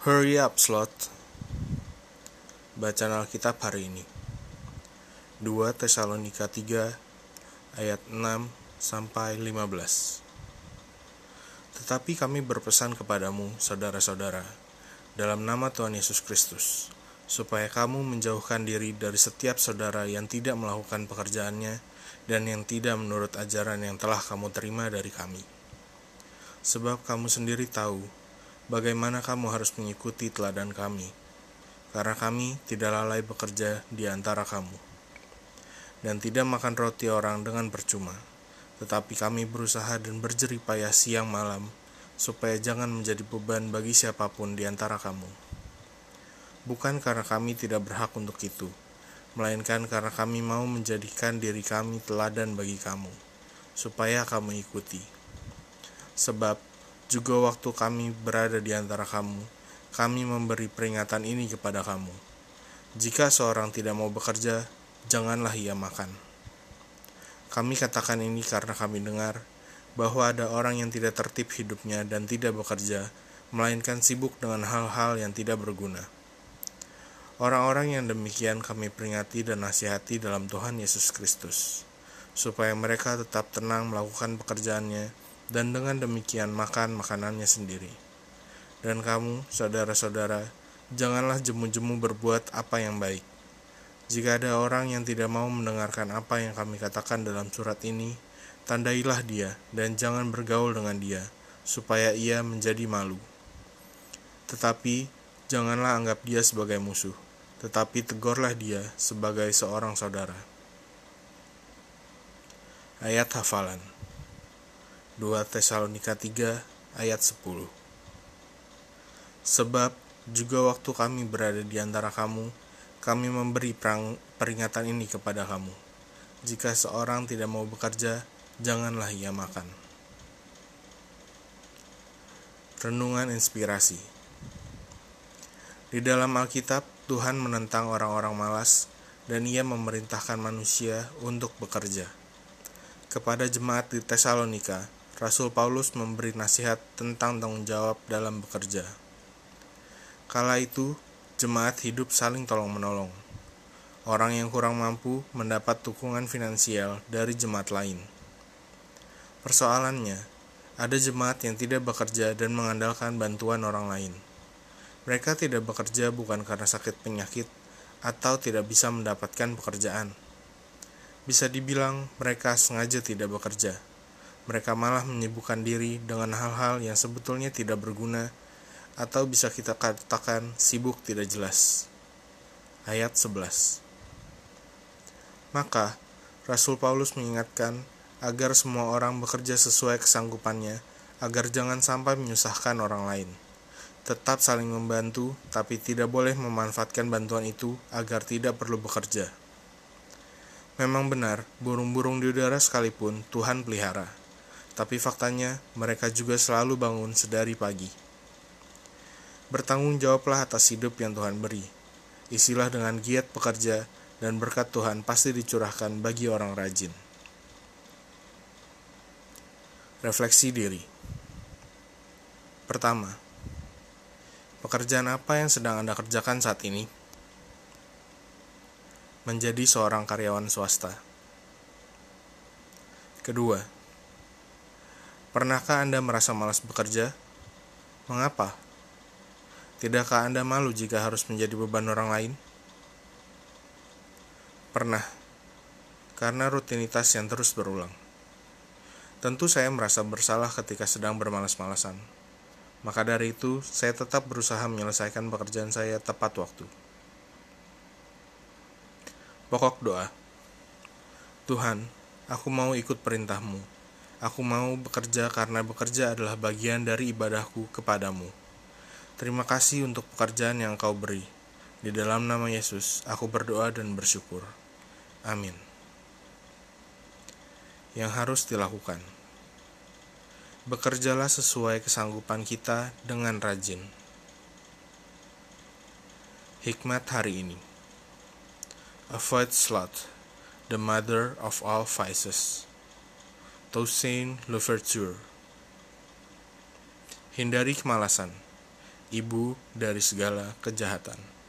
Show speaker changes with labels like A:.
A: Hurry up, slot. Bacaan Alkitab hari ini. 2 Tesalonika 3 ayat 6 sampai 15. Tetapi kami berpesan kepadamu, saudara-saudara, dalam nama Tuhan Yesus Kristus, supaya kamu menjauhkan diri dari setiap saudara yang tidak melakukan pekerjaannya dan yang tidak menurut ajaran yang telah kamu terima dari kami. Sebab kamu sendiri tahu bagaimana kamu harus mengikuti teladan kami, karena kami tidak lalai bekerja di antara kamu, dan tidak makan roti orang dengan percuma, tetapi kami berusaha dan berjerih payah siang malam, supaya jangan menjadi beban bagi siapa pun di antara kamu. Bukan karena kami tidak berhak untuk itu, melainkan karena kami mau menjadikan diri kami teladan bagi kamu, supaya kamu ikuti. Sebab juga waktu kami berada di antara kamu, kami memberi peringatan ini kepada kamu. Jika seorang tidak mau bekerja, janganlah ia makan. Kami katakan ini karena kami dengar bahwa ada orang yang tidak tertib hidupnya dan tidak bekerja, melainkan sibuk dengan hal-hal yang tidak berguna. Orang-orang yang demikian kami peringati dan nasihati dalam Tuhan Yesus Kristus, supaya mereka tetap tenang melakukan pekerjaannya dan dengan demikian makan makanannya sendiri. Dan kamu, saudara-saudara, janganlah jemu-jemu berbuat apa yang baik. Jika ada orang yang tidak mau mendengarkan apa yang kami katakan dalam surat ini, tandailah dia dan jangan bergaul dengan dia, supaya ia menjadi malu. Tetapi janganlah anggap dia sebagai musuh, tetapi tegurlah dia sebagai seorang saudara. Ayat hafalan 2 Tesalonika 3 ayat 10 Sebab juga waktu kami berada di antara kamu, kami memberi perang, peringatan ini kepada kamu. Jika seorang tidak mau bekerja, janganlah ia makan. Renungan inspirasi Di dalam Alkitab, Tuhan menentang orang-orang malas dan ia memerintahkan manusia untuk bekerja. Kepada jemaat di Tesalonika, Rasul Paulus memberi nasihat tentang tanggung jawab dalam bekerja. Kala itu, jemaat hidup saling tolong-menolong. Orang yang kurang mampu mendapat dukungan finansial dari jemaat lain. Persoalannya, ada jemaat yang tidak bekerja dan mengandalkan bantuan orang lain. Mereka tidak bekerja bukan karena sakit penyakit atau tidak bisa mendapatkan pekerjaan. Bisa dibilang mereka sengaja tidak bekerja mereka malah menyibukkan diri dengan hal-hal yang sebetulnya tidak berguna atau bisa kita katakan sibuk tidak jelas. Ayat 11 Maka, Rasul Paulus mengingatkan agar semua orang bekerja sesuai kesanggupannya, agar jangan sampai menyusahkan orang lain. Tetap saling membantu, tapi tidak boleh memanfaatkan bantuan itu agar tidak perlu bekerja. Memang benar, burung-burung di udara sekalipun Tuhan pelihara tapi faktanya mereka juga selalu bangun sedari pagi. Bertanggung jawablah atas hidup yang Tuhan beri. Isilah dengan giat pekerja dan berkat Tuhan pasti dicurahkan bagi orang rajin. Refleksi diri. Pertama, pekerjaan apa yang sedang Anda kerjakan saat ini? Menjadi seorang karyawan swasta. Kedua, Pernahkah Anda merasa malas bekerja? Mengapa? Tidakkah Anda malu jika harus menjadi beban orang lain? Pernah, karena rutinitas yang terus berulang. Tentu saya merasa bersalah ketika sedang bermalas-malasan. Maka dari itu, saya tetap berusaha menyelesaikan pekerjaan saya tepat waktu. Pokok doa Tuhan, aku mau ikut perintahmu Aku mau bekerja karena bekerja adalah bagian dari ibadahku kepadamu. Terima kasih untuk pekerjaan yang kau beri. Di dalam nama Yesus, aku berdoa dan bersyukur. Amin. Yang harus dilakukan. Bekerjalah sesuai kesanggupan kita dengan rajin. Hikmat hari ini. Avoid sloth, the mother of all vices. Toussaint Louverture Hindari kemalasan. ibu dari segala kejahatan.